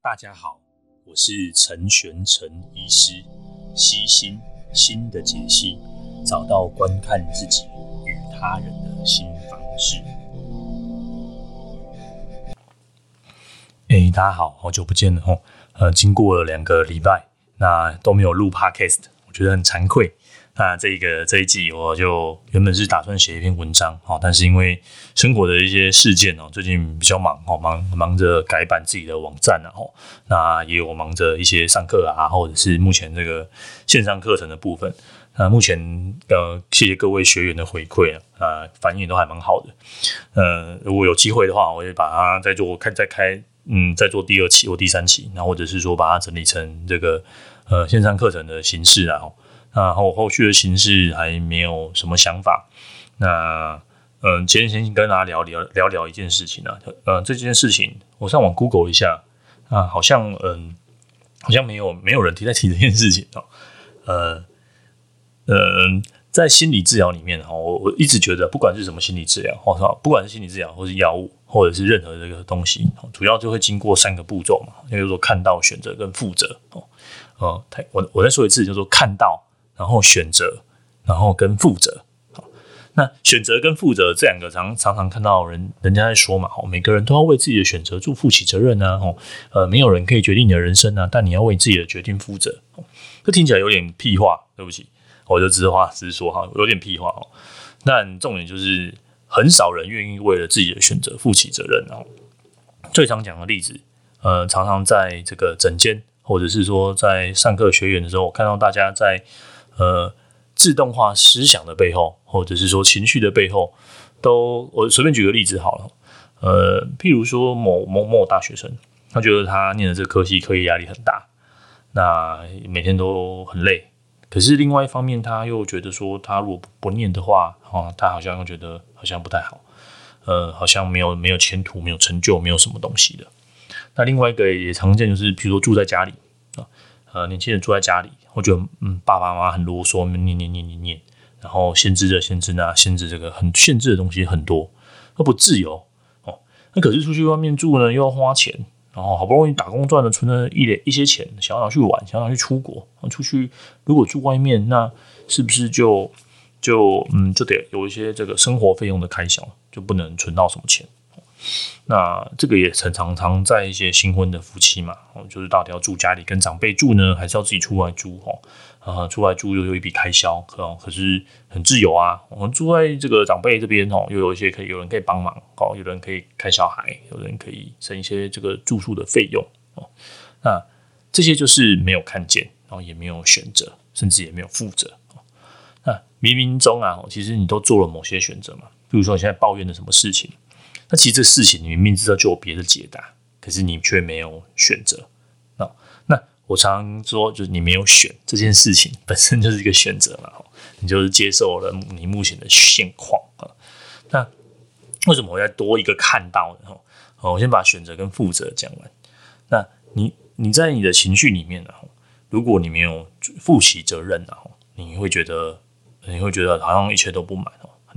大家好，我是陈玄陈医师，悉心心的解析，找到观看自己与他人的新方式。哎，大家好，好久不见了吼，呃，经过了两个礼拜，那都没有录 Podcast，我觉得很惭愧。那这个这一季，我就原本是打算写一篇文章，但是因为生活的一些事件哦，最近比较忙哦，忙忙着改版自己的网站，然后那也有忙着一些上课啊，或者是目前这个线上课程的部分。那目前呃，谢谢各位学员的回馈啊，呃，反应都还蛮好的。呃，如果有机会的话，我也把它再做看再开，嗯，再做第二期或第三期，那或者是说把它整理成这个呃线上课程的形式啊。那后后续的形式还没有什么想法。那嗯，今天先跟大家聊聊聊聊一件事情啊。呃，这件事情我上网 Google 一下啊，好像嗯，好像没有没有人提在提这件事情哦。呃，嗯，在心理治疗里面哈，我我一直觉得，不管是什么心理治疗，或者不管是心理治疗，或是药物，或者是任何这个东西，主要就会经过三个步骤嘛，也就是说看到、选择跟负责哦。呃，我我再说一次，就是说看到。然后选择，然后跟负责。好，那选择跟负责这两个常常常看到人人家在说嘛，哦，每个人都要为自己的选择做负起责任啊，哦，呃，没有人可以决定你的人生啊，但你要为自己的决定负责。这听起来有点屁话，对不起，我就直话直说哈，有点屁话哦。但重点就是，很少人愿意为了自己的选择负起责任。哦，最常讲的例子，呃，常常在这个诊间，或者是说在上课学员的时候，我看到大家在。呃，自动化思想的背后，或者是说情绪的背后，都我随便举个例子好了。呃，譬如说某某某大学生，他觉得他念的这科系课业压力很大，那每天都很累。可是另外一方面，他又觉得说，他如果不念的话，啊，他好像又觉得好像不太好，呃，好像没有没有前途，没有成就，没有什么东西的。那另外一个也常见就是，譬如说住在家里啊，呃，年轻人住在家里。我觉得，嗯，爸爸妈妈很啰嗦，念念念念念，然后限制这限制那，限制这个很限制的东西很多，都不自由哦。那可是出去外面住呢，又要花钱，然后好不容易打工赚了，存了一点一些钱，想要拿去玩，想要拿去出国，出去如果住外面，那是不是就就嗯就得有一些这个生活费用的开销，就不能存到什么钱？那这个也很常常在一些新婚的夫妻嘛，哦就是到底要住家里跟长辈住呢，还是要自己出来住？哈，啊，出来住又有一笔开销，可可是很自由啊。我们住在这个长辈这边哦，又有一些可以有人可以帮忙哦，有人可以看小孩，有人可以省一些这个住宿的费用哦。那这些就是没有看见，然后也没有选择，甚至也没有负责。那冥冥中啊，其实你都做了某些选择嘛。比如说你现在抱怨的什么事情？那其实这事情你明明知道就有别的解答，可是你却没有选择。那那我常常说，就是你没有选这件事情本身就是一个选择嘛，你就是接受了你目前的现况啊。那为什么我要多一个看到呢？哈，我先把选择跟负责讲完。那你你在你的情绪里面呢？如果你没有负起责任，然后你会觉得你会觉得好像一切都不满。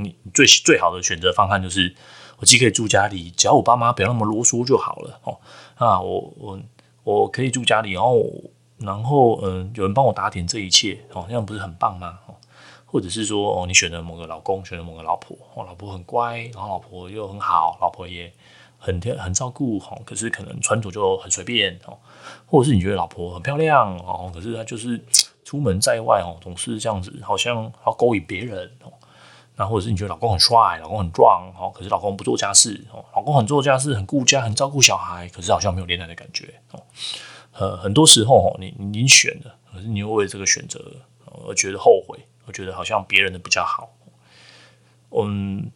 你最最好的选择方案就是。我既可以住家里，只要我爸妈不要那么啰嗦就好了哦。啊，我我我可以住家里，然后然后嗯，有人帮我打点这一切哦，那样不是很棒吗？哦，或者是说哦，你选了某个老公，选了某个老婆，哦，老婆很乖，然后老婆又很好，老婆也很很照顾，哦，可是可能穿着就很随便哦，或者是你觉得老婆很漂亮哦，可是她就是出门在外哦，总是这样子，好像要勾引别人哦。或者是你觉得老公很帅，老公很壮，哦，可是老公不做家事，哦，老公很做家事，很顾家，很照顾小孩，可是好像没有恋爱的感觉，哦，呃，很多时候，哦，你你选了，可是你又为这个选择而觉得后悔，而觉得好像别人的比较好，嗯，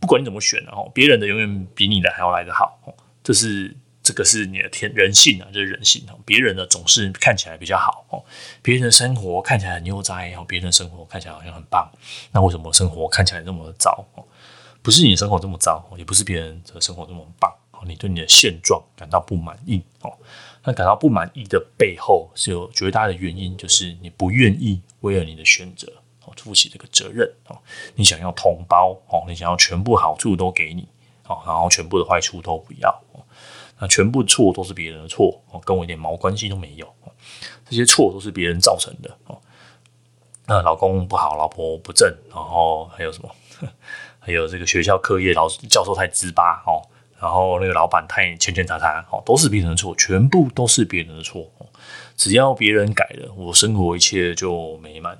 不管你怎么选，然后别人的永远比你的还要来得好，这是。这个是你的天人性啊，这、就是人性啊。别人的总是看起来比较好哦，别人的生活看起来很悠哉哦，别人的生活看起来好像很棒。那为什么生活看起来这么糟？不是你生活这么糟，也不是别人的生活这么棒。你对你的现状感到不满意哦。那感到不满意的背后是有绝大的原因，就是你不愿意为了你的选择哦负起这个责任哦。你想要同胞哦，你想要全部好处都给你哦，然后全部的坏处都不要。那全部错都是别人的错哦，跟我一点毛关系都没有。这些错都是别人造成的哦。那老公不好，老婆不正，然后还有什么？还有这个学校课业老师教授太直巴哦，然后那个老板太圈圈叉叉哦，都是别人的错，全部都是别人的错。只要别人改了，我生活一切就美满。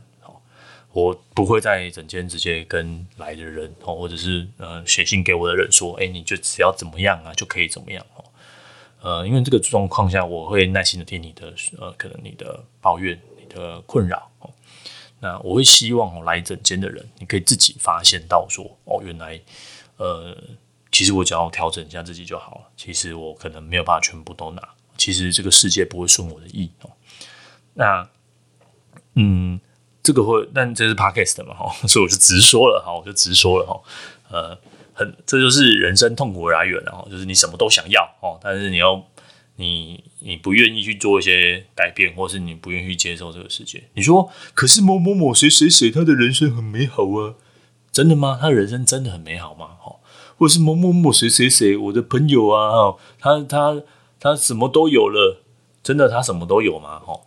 我不会在整间直接跟来的人哦，或者是呃写信给我的人说，哎，你就只要怎么样啊，就可以怎么样哦。呃，因为这个状况下，我会耐心的听你的呃，可能你的抱怨、你的困扰哦。那我会希望来诊间的人，你可以自己发现到说，哦，原来呃，其实我只要调整一下自己就好了。其实我可能没有办法全部都拿，其实这个世界不会顺我的意哦。那嗯。这个会，但这是 podcast 的嘛，哈，所以我就直说了，哈，我就直说了，哈，呃，很，这就是人生痛苦的来源，然后就是你什么都想要，哦，但是你要，你你不愿意去做一些改变，或是你不愿意去接受这个世界。你说，可是某某某谁谁谁他的人生很美好啊，真的吗？他人生真的很美好吗？哈，或是某某某谁谁谁我的朋友啊，哈，他他他什么都有了，真的他什么都有吗？哈。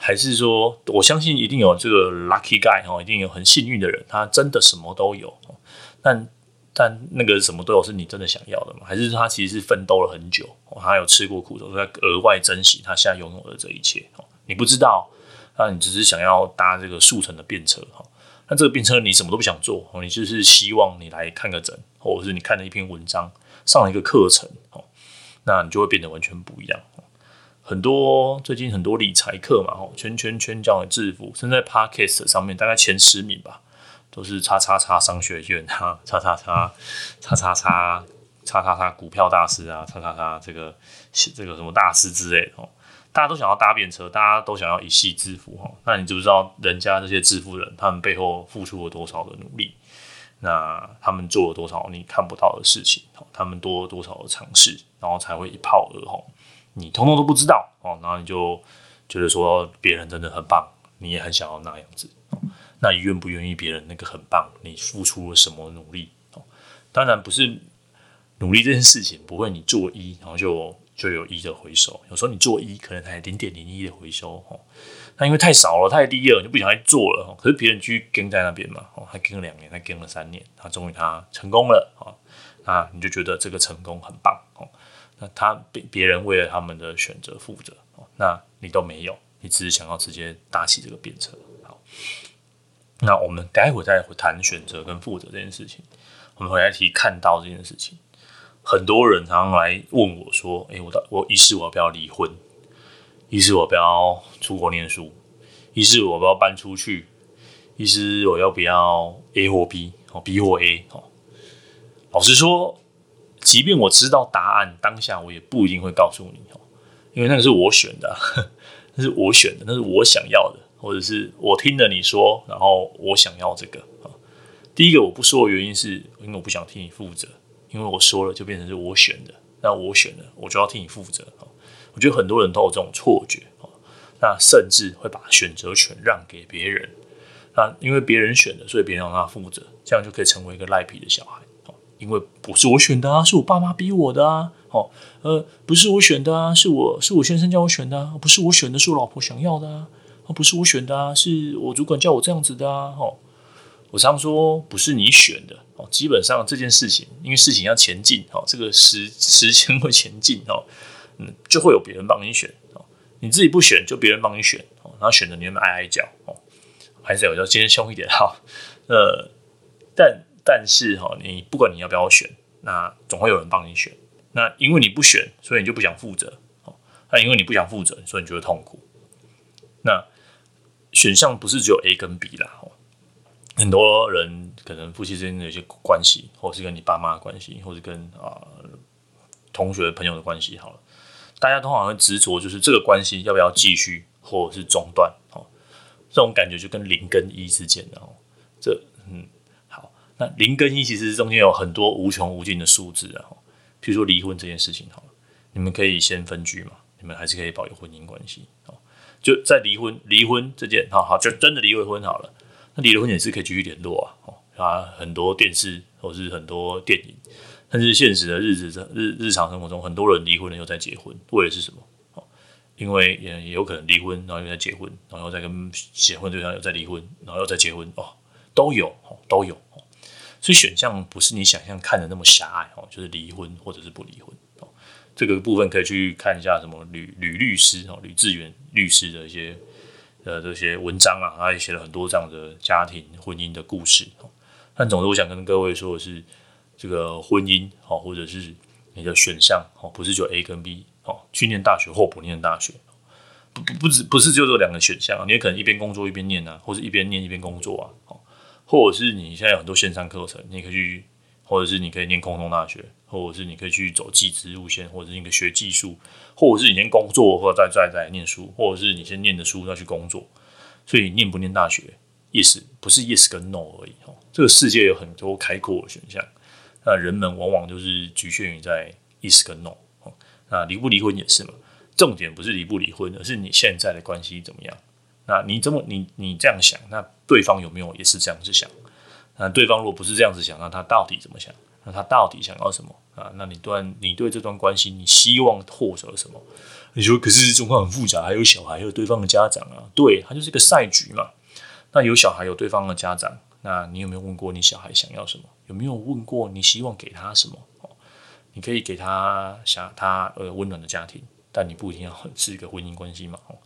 还是说，我相信一定有这个 lucky guy 哦，一定有很幸运的人，他真的什么都有。但但那个什么都有，是你真的想要的吗？还是他其实是奋斗了很久，他有吃过苦头，在额外珍惜他现在拥有的这一切？哦你不知道，那你只是想要搭这个速成的便车哈。那这个便车你什么都不想做，你就是希望你来看个诊，或者是你看了一篇文章，上了一个课程，哦那你就会变得完全不一样。很多最近很多理财课嘛，吼圈圈圈教你致富，现在 Podcast 上面大概前十名吧，都是叉叉叉商学院啊，叉叉叉叉叉叉叉叉叉股票大师啊，叉叉叉这个这个什么大师之类的哦，大家都想要搭便车，大家都想要一夕致富哈，那你知不知道人家这些致富人，他们背后付出了多少的努力？那他们做了多少你看不到的事情？哦他们多多少的尝试，然后才会一炮而红。你通通都不知道哦，然后你就觉得说别人真的很棒，你也很想要那样子。那你愿不愿意别人那个很棒？你付出了什么努力？哦，当然不是努力这件事情不会你做一，然后就就有一的回收。有时候你做一，可能才零点零一的回收。哦，那因为太少了，太低了，你就不想再做了。可是别人继续跟在那边嘛，哦，他跟了两年，他跟了三年，他终于他成功了啊，那你就觉得这个成功很棒哦。那他别别人为了他们的选择负责哦，那你都没有，你只是想要直接搭起这个便车。好，那我们待会再谈选择跟负责这件事情。我们回来提看到这件事情，很多人常常来问我说：“诶、我到我一是我要不要离婚？一是我不要出国念书？一是我不要搬出去？一是我要不要 A 或 B？哦，B 或 A？哦，老实说。”即便我知道答案，当下我也不一定会告诉你哦，因为那个是我选的，那是我选的，那是我想要的，或者是我听了你说，然后我想要这个啊。第一个我不说的原因是，因为我不想替你负责，因为我说了就变成是我选的，那我选的我就要替你负责。我觉得很多人都有这种错觉，那甚至会把选择权让给别人，那因为别人选的，所以别人让他负责，这样就可以成为一个赖皮的小孩。因为不是我选的啊，是我爸妈逼我的啊。哦，呃，不是我选的啊，是我是我先生叫我选的啊。不是我选的，是我老婆想要的啊。不是我选的啊，是我主管叫我这样子的啊。哦，我常说不是你选的哦。基本上这件事情，因为事情要前进哦，这个时时间会前进哦，嗯，就会有别人帮你选哦。你自己不选，就别人帮你选哦。然后选的你们挨挨叫哦，还是有要今天凶一点 哈。呃，但。但是哈，你不管你要不要选，那总会有人帮你选。那因为你不选，所以你就不想负责。哦那因为你不想负责，所以你就会痛苦。那选项不是只有 A 跟 B 啦。很多人可能夫妻之间的一些关系，或是跟你爸妈的关系，或是跟啊同学朋友的关系，好了，大家通常会执着就是这个关系要不要继续，或者是中断。哦，这种感觉就跟零跟一之间的哦，这嗯好。那零跟一其实中间有很多无穷无尽的数字啊，譬如说离婚这件事情好了，你们可以先分居嘛，你们还是可以保有婚姻关系哦。就在离婚离婚这件，好好就真的离了婚好了，那离了婚也是可以继续联络啊。啊，很多电视或是很多电影，但是现实的日子日日常生活中，很多人离婚了又再结婚，为的是什么？因为也也有可能离婚，然后又再结婚，然后再跟结婚对象又再离婚，然后又再结婚哦，都有哦，都有哦。所以选项不是你想象看的那么狭隘哦，就是离婚或者是不离婚。这个部分可以去看一下什么吕吕律师哦，吕志远律师的一些呃这些文章啊，他也写了很多这样的家庭婚姻的故事哦。但总之，我想跟各位说的是，这个婚姻哦，或者是你的选项哦，不是就 A 跟 B。哦，去念大学或不念大学，不不不只不是只有这两个选项，你也可能一边工作一边念啊，或者一边念一边工作啊，哦，或者是你现在有很多线上课程，你可以去，或者是你可以念空中大学，或者是你可以去走技职路线，或者是你可以学技术，或者是你先工作，或者再再再念书，或者是你先念的书再去工作，所以念不念大学，yes 不是 yes 跟 no 而已哦，这个世界有很多开阔的选项，那人们往往就是局限于在 yes 跟 no。那离不离婚也是嘛，重点不是离不离婚，而是你现在的关系怎么样？那你这么你你这样想，那对方有没有也是这样子想？那对方如果不是这样子想，那他到底怎么想？那他到底想要什么啊？那你段你对这段关系，你希望获得什么？你说可是状况很复杂，还有小孩，还有对方的家长啊，对，他就是一个赛局嘛。那有小孩，有对方的家长，那你有没有问过你小孩想要什么？有没有问过你希望给他什么？哦你可以给他想他呃温暖的家庭，但你不一定要是一个婚姻关系嘛。哦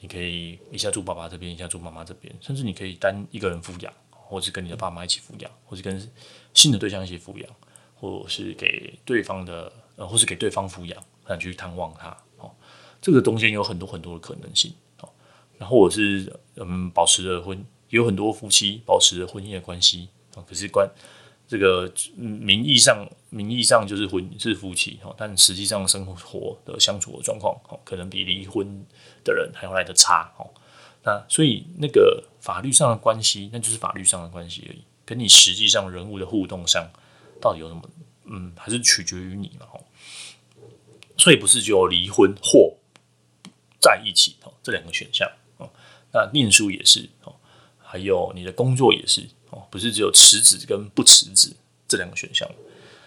你可以一下住爸爸这边，一下住妈妈这边，甚至你可以单一个人抚养，或是跟你的爸妈一起抚养，或是跟新的对象一起抚养，或是给对方的，或是给对方抚养，想去探望他哦。这个中间有很多很多的可能性哦。然后我是嗯，保持着婚，有很多夫妻保持着婚姻的关系啊，可是关。这个名义上，名义上就是婚是夫妻哈，但实际上生活的相处的状况哈，可能比离婚的人还要来得差哈。那所以那个法律上的关系，那就是法律上的关系而已，跟你实际上人物的互动上到底有什么？嗯，还是取决于你嘛哈。所以不是只有离婚或在一起哦这两个选项啊。那念书也是哦，还有你的工作也是。哦，不是只有辞职跟不辞职这两个选项，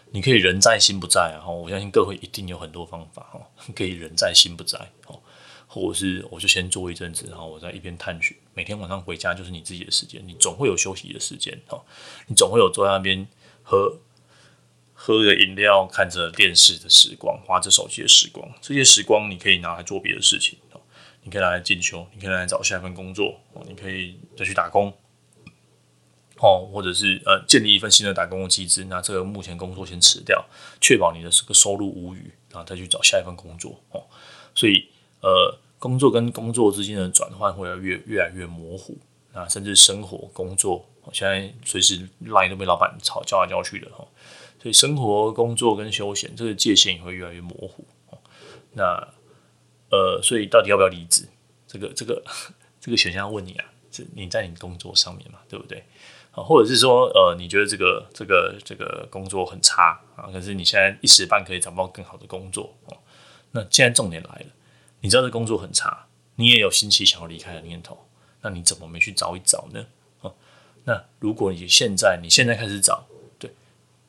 你可以人在心不在啊！我相信各位一定有很多方法哈，可以人在心不在哦，或者是我就先做一阵子，然后我再一边探寻，每天晚上回家就是你自己的时间，你总会有休息的时间哈，你总会有坐在那边喝喝着饮料、看着电视的时光、滑着手机的时光，这些时光你可以拿来做别的事情哦，你可以拿来进修，你可以拿来找下一份工作哦，你可以再去打工。哦，或者是呃，建立一份新的打工的机制，那这个目前工作先辞掉，确保你的这个收入无虞，然后再去找下一份工作。哦，所以呃，工作跟工作之间的转换会越越来越模糊，啊，甚至生活工作，现在随时赖都被老板吵叫来叫去的哈，所以生活、工作跟休闲这个界限也会越来越模糊。那呃，所以到底要不要离职？这个这个这个选项问你啊，是你在你工作上面嘛，对不对？啊，或者是说，呃，你觉得这个这个这个工作很差啊，可是你现在一时半可以找不到更好的工作哦。那现在重点来了，你知道这工作很差，你也有兴起想要离开的念头，那你怎么没去找一找呢？哦，那如果你现在你现在开始找，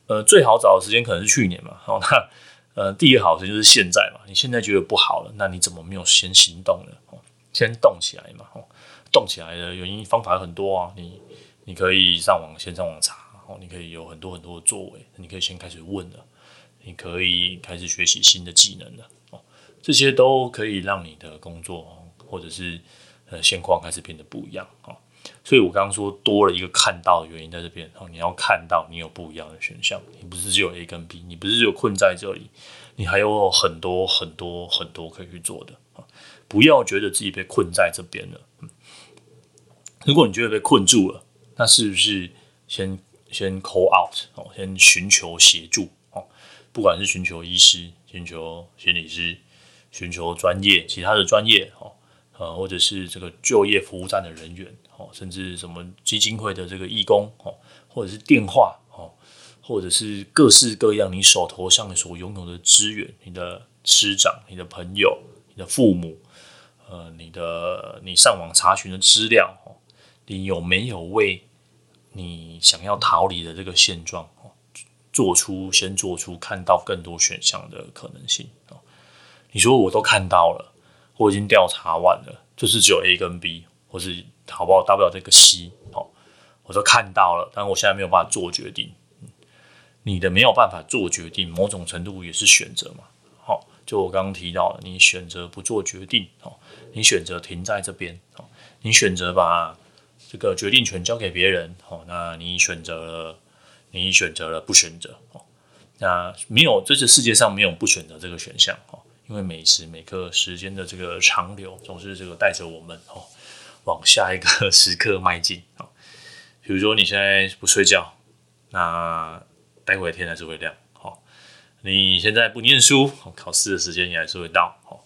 呃，最好找的时间可能是去年嘛。哦，那呃，第一个好时间就是现在嘛。你现在觉得不好了，那你怎么没有先行动呢？哦，先动起来嘛。哦，动起来的原因方法很多啊，你。你可以上网，先上网查，哦，你可以有很多很多的作为，你可以先开始问了，你可以开始学习新的技能了，哦，这些都可以让你的工作或者是呃现况开始变得不一样，哦，所以我刚刚说多了一个看到的原因在这边，哦，你要看到你有不一样的选项，你不是只有 A 跟 B，你不是只有困在这里，你还有很多很多很多可以去做的，啊，不要觉得自己被困在这边了，如果你觉得被困住了。那是不是先先 call out 哦，先寻求协助哦，不管是寻求医师、寻求心理师、寻求专业其他的专业哦，呃，或者是这个就业服务站的人员哦，甚至什么基金会的这个义工哦，或者是电话哦，或者是各式各样你手头上所拥有的资源，你的师长、你的朋友、你的父母，呃，你的你上网查询的资料哦。你有没有为你想要逃离的这个现状哦做出先做出看到更多选项的可能性哦。你说我都看到了，我已经调查完了，就是只有 A 跟 B，或是好不好？大不了这个 C 哦，我都看到了，但我现在没有办法做决定。你的没有办法做决定，某种程度也是选择嘛。好，就我刚刚提到的，你选择不做决定哦，你选择停在这边哦，你选择把这个决定权交给别人哦，那你选择了。你选择了不选择哦，那没有，这是世界上没有不选择这个选项哦，因为每时每刻时间的这个长流总是这个带着我们哦往下一个时刻迈进哦。比如说你现在不睡觉，那待会天还是会亮哦。你现在不念书，考试的时间也还是会到哦。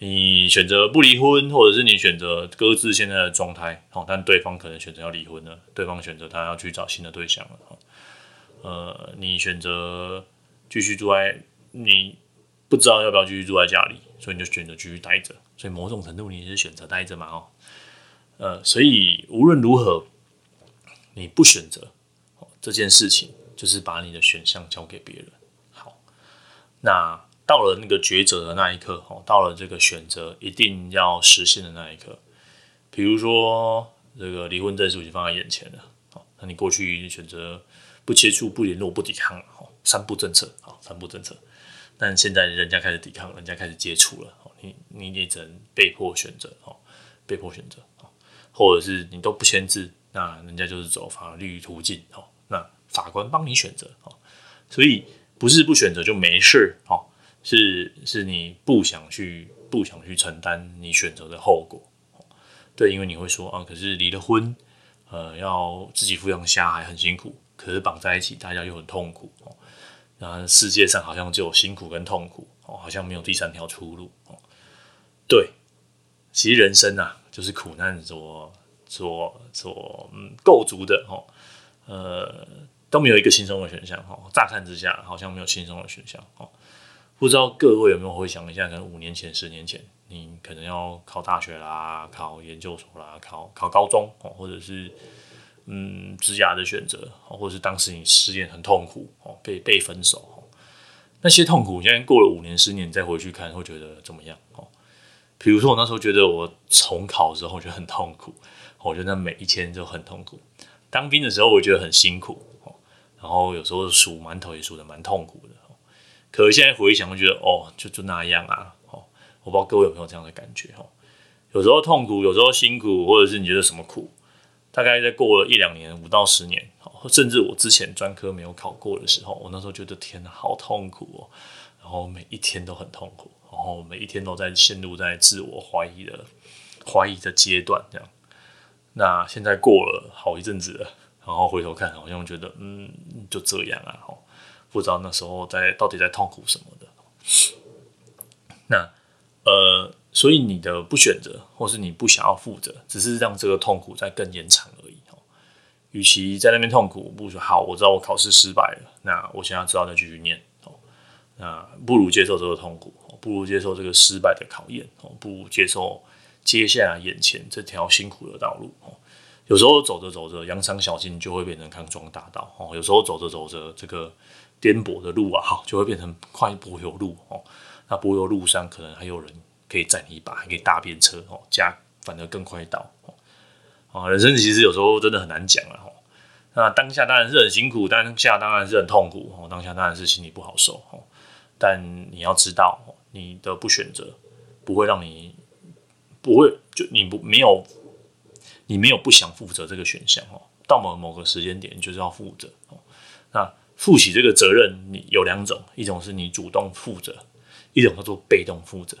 你选择不离婚，或者是你选择搁置现在的状态哦，但对方可能选择要离婚了，对方选择他要去找新的对象了。呃，你选择继续住在，你不知道要不要继续住在家里，所以你就选择继续待着。所以某种程度你是选择待着嘛？哦，呃，所以无论如何，你不选择这件事情，就是把你的选项交给别人。好，那到了那个抉择的那一刻，哦，到了这个选择一定要实现的那一刻，比如说这个离婚证书已经放在眼前了，好，那你过去选择。不接触、不联络、不抵抗，哦，三不政策，好，三不政策。但现在人家开始抵抗，人家开始接触了，你你也只能被迫选择，哦，被迫选择哦，或者是你都不签字，那人家就是走法律途径，哦，那法官帮你选择，哦，所以不是不选择就没事，哦，是是你不想去，不想去承担你选择的后果，对，因为你会说啊，可是离了婚，呃，要自己抚养小孩很辛苦。可是绑在一起，大家又很痛苦。那世界上好像只有辛苦跟痛苦哦，好像没有第三条出路哦。对，其实人生啊，就是苦难所所所嗯构筑的哦。呃，都没有一个轻松的选项哦。乍看之下，好像没有轻松的选项哦。不知道各位有没有回想一下，可能五年前、十年前，你可能要考大学啦、考研究所啦、考考高中哦，或者是。嗯，职涯的选择，或者是当时你失恋很痛苦哦，被被分手，那些痛苦，现在过了五年、十年，再回去看，会觉得怎么样？哦，比如说我那时候觉得我重考的时候，觉得很痛苦，我觉得那每一天都很痛苦。当兵的时候，我觉得很辛苦，然后有时候数馒头也数得蛮痛苦的。可是现在回想，我觉得哦，就就那样啊。哦，我不知道各位有没有这样的感觉？哦，有时候痛苦，有时候辛苦，或者是你觉得什么苦？大概在过了一两年，五到十年，甚至我之前专科没有考过的时候，我那时候觉得天哪，好痛苦哦，然后每一天都很痛苦，然后每一天都在陷入在自我怀疑的怀疑的阶段，这样。那现在过了好一阵子了，然后回头看，好像觉得嗯，就这样啊，不知道那时候在到底在痛苦什么的。那呃。所以你的不选择，或是你不想要负责，只是让这个痛苦在更延长而已。哦，与其在那边痛苦，不如说好，我知道我考试失败了，那我现在知道再继续念。哦，那不如接受这个痛苦，不如接受这个失败的考验，哦，不如接受接下来眼前这条辛苦的道路。哦，有时候走着走着，羊肠小径就会变成康庄大道。哦，有时候走着走着，这个颠簸的路啊，就会变成快柏油路。哦，那柏油路上可能还有人。可以载你一把，还可以大便车哦，加反而更快到哦。人生其实有时候真的很难讲啊。那当下当然是很辛苦，当下当然是很痛苦哦，当下当然是心里不好受哦。但你要知道，你的不选择不会让你不会就你不没有你没有不想负责这个选项哦。到某某个时间点，你就是要负责哦。那负起这个责任，你有两种，一种是你主动负责，一种叫做被动负责。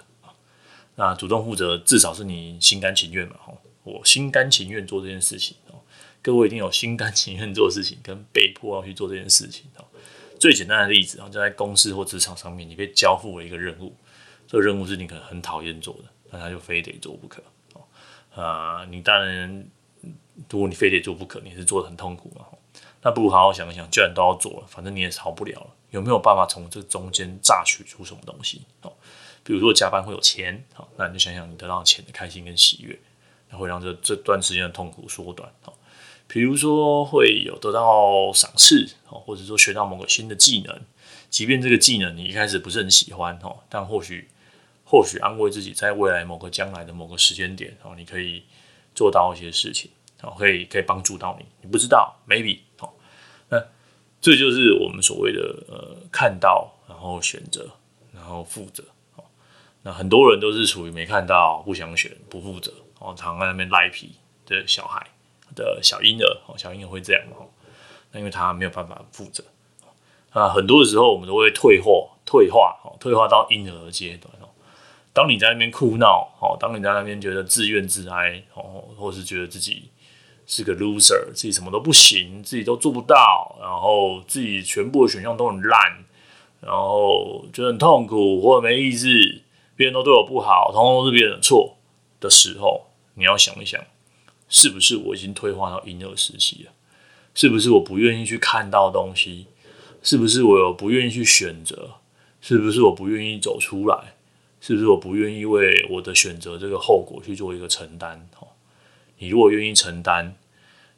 那主动负责，至少是你心甘情愿嘛？吼，我心甘情愿做这件事情哦。各位一定有心甘情愿做事情，跟被迫要去做这件事情哦。最简单的例子啊，就在公司或职场上面，你被交付了一个任务，这个任务是你可能很讨厌做的，那他就非得做不可哦。啊，你当然，如果你非得做不可，你是做的很痛苦嘛？那不如好好想一想，既然都要做了，反正你也逃不了了，有没有办法从这中间榨取出什么东西？哦。比如说加班会有钱，好，那你就想想你得到钱的开心跟喜悦，那会让这这段时间的痛苦缩短，好。比如说会有得到赏赐哦，或者说学到某个新的技能，即便这个技能你一开始不是很喜欢哦，但或许或许安慰自己，在未来某个将来的某个时间点哦，你可以做到一些事情哦，可以可以帮助到你，你不知道，maybe 哦，那这就是我们所谓的呃，看到然后选择然后负责，很多人都是属于没看到不想选不负责哦，常在那边赖皮的小孩。的小婴儿哦，小婴儿会这样哦，那因为他没有办法负责啊，很多的时候我们都会退化、退化哦，退化到婴儿阶段哦。当你在那边哭闹哦，当你在那边觉得自怨自哀哦，或是觉得自己是个 loser，自己什么都不行，自己都做不到，然后自己全部的选项都很烂，然后觉得很痛苦或者没意思，别人都对我不好，通通都是别人的错的时候，你要想一想。是不是我已经退化到婴儿时期了？是不是我不愿意去看到东西？是不是我有不愿意去选择？是不是我不愿意走出来？是不是我不愿意为我的选择这个后果去做一个承担？哦，你如果愿意承担，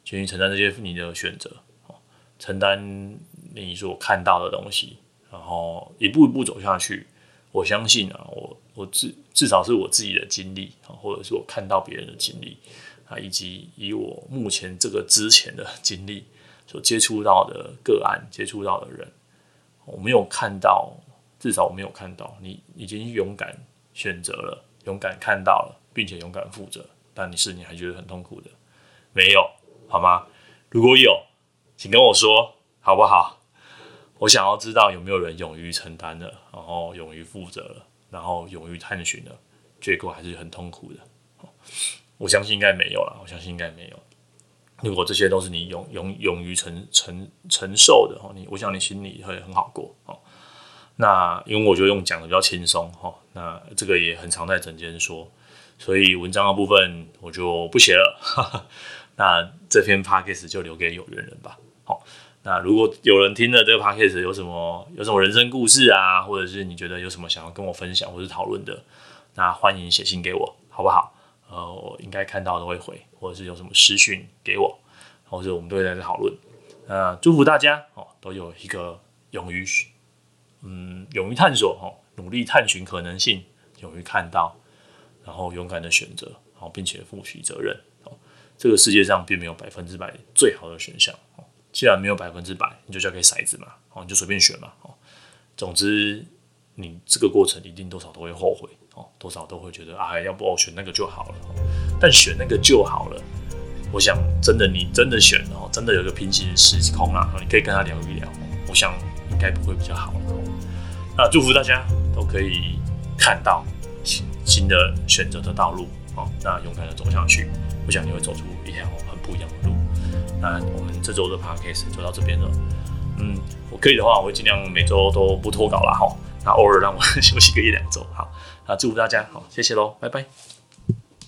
愿意承担这些你的选择，哦，承担你所看到的东西，然后一步一步走下去，我相信啊，我我至至少是我自己的经历，或者是我看到别人的经历。啊，以及以我目前这个之前的经历所接触到的个案，接触到的人，我没有看到，至少我没有看到你已经勇敢选择了，勇敢看到了，并且勇敢负责，但你是你还觉得很痛苦的，没有好吗？如果有，请跟我说好不好？我想要知道有没有人勇于承担了，然后勇于负责了，然后勇于探寻的，结果还是很痛苦的。我相信应该没有了，我相信应该没有。如果这些都是你勇勇勇于承承承受的哈，你我想你心里会很好过哦。那因为我觉得用讲的比较轻松哈，那这个也很常在整间说，所以文章的部分我就不写了。哈哈，那这篇 podcast 就留给有缘人吧。好，那如果有人听了这个 podcast 有什么有什么人生故事啊，或者是你觉得有什么想要跟我分享或是讨论的，那欢迎写信给我，好不好？呃，我应该看到都会回，或者是有什么私讯给我，或者我们都会在这讨论。呃，祝福大家哦，都有一个勇于，嗯，勇于探索哦，努力探寻可能性，勇于看到，然后勇敢的选择，然后并且负起责任哦。这个世界上并没有百分之百最好的选项。既然没有百分之百，你就交给骰子嘛，哦，你就随便选嘛，哦。总之，你这个过程一定多少都会后悔。哦，多少都会觉得啊，要不我选那个就好了。但选那个就好了，我想真的你真的选哦，真的有一个平行时空啦，你可以跟他聊一聊。我想应该不会比较好。那祝福大家都可以看到新新的选择的道路哦，那勇敢的走下去。我想你会走出一条很不一样的路。那我们这周的 podcast 就到这边了。嗯，我可以的话，我会尽量每周都不拖稿了。哈。那偶尔让我 休息个一两周，好。那，祝福大家好，谢谢喽，拜拜。